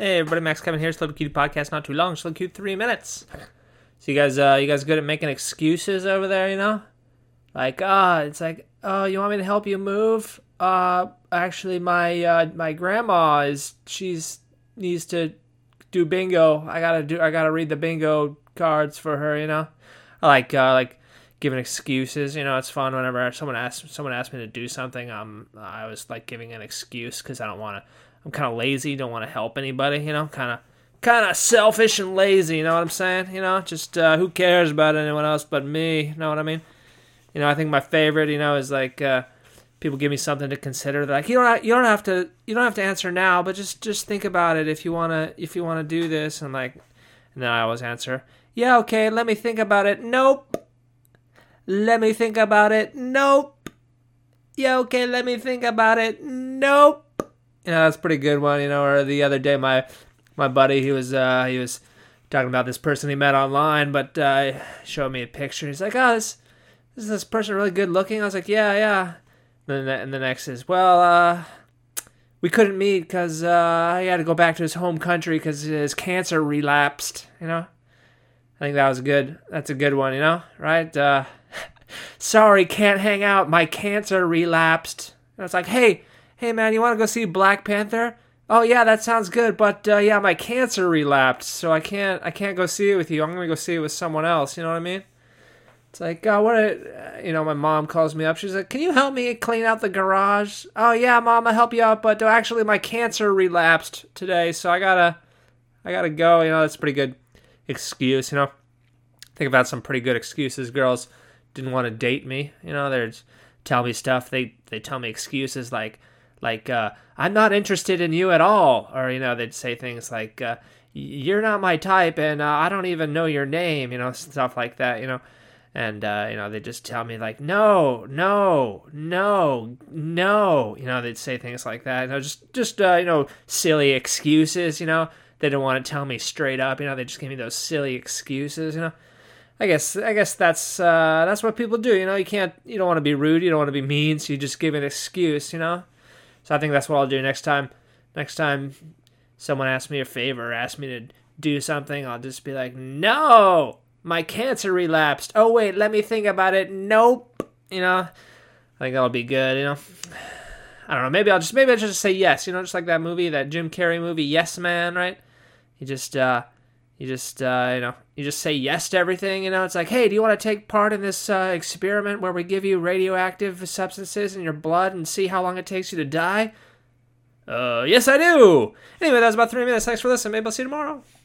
Hey everybody, Max Kevin here. Slow Cute podcast, not too long, slow cute three minutes. So you guys, uh, you guys good at making excuses over there? You know, like, uh, it's like, oh, you want me to help you move? Uh, actually, my uh, my grandma is she's needs to do bingo. I gotta do. I gotta read the bingo cards for her. You know, like uh, like giving excuses. You know, it's fun whenever someone asks someone asks me to do something. Um, I was like giving an excuse because I don't want to. I'm kind of lazy. Don't want to help anybody. You know, kind of kind of selfish and lazy. You know what I'm saying? You know, just uh, who cares about anyone else but me? You know what I mean? You know, I think my favorite, you know, is like uh, people give me something to consider. They're like, you don't, you don't have to, you don't have to answer now, but just, just think about it if you wanna, if you wanna do this. And like, and then I always answer, yeah, okay, let me think about it. Nope. Let me think about it. Nope. Yeah, okay, let me think about it. Nope you know, that's pretty good one. You know, or the other day, my my buddy, he was uh, he was talking about this person he met online, but uh, showed me a picture. He's like, "Oh, this is this person really good looking?" I was like, "Yeah, yeah." And then and the next is, "Well, uh, we couldn't meet because uh, he had to go back to his home country because his cancer relapsed." You know, I think that was good. That's a good one. You know, right? Uh, sorry, can't hang out. My cancer relapsed. And it's like, hey hey man, you want to go see Black Panther? Oh yeah, that sounds good, but uh, yeah, my cancer relapsed, so I can't I can't go see it with you. I'm gonna go see it with someone else. You know what I mean? It's like, oh, what? A, you know, my mom calls me up. She's like, "Can you help me clean out the garage?" Oh yeah, mom, I'll help you out, but uh, actually, my cancer relapsed today, so I gotta, I gotta go. You know, that's pretty good excuse. You know, think about some pretty good excuses. Girls didn't want to date me. You know, they're tell me stuff. They they tell me excuses like like uh, i'm not interested in you at all or you know they'd say things like uh, you're not my type and uh, i don't even know your name you know stuff like that you know and uh, you know they just tell me like no no no no you know they'd say things like that you know just just uh, you know silly excuses you know they don't want to tell me straight up you know they just give me those silly excuses you know I guess I guess that's uh, that's what people do. You know, you can't you don't want to be rude, you don't want to be mean, so you just give an excuse. You know, so I think that's what I'll do next time. Next time someone asks me a favor, asks me to do something, I'll just be like, "No, my cancer relapsed." Oh wait, let me think about it. Nope. You know, I think that'll be good. You know, I don't know. Maybe I'll just maybe I'll just say yes. You know, just like that movie, that Jim Carrey movie, Yes Man. Right? He just uh, you just uh, you know you just say yes to everything you know? It's like hey do you want to take part in this uh, experiment where we give you radioactive substances in your blood and see how long it takes you to die? Uh yes i do! Anyway that was about three minutes. Thanks for listening. Maybe i'll see you tomorrow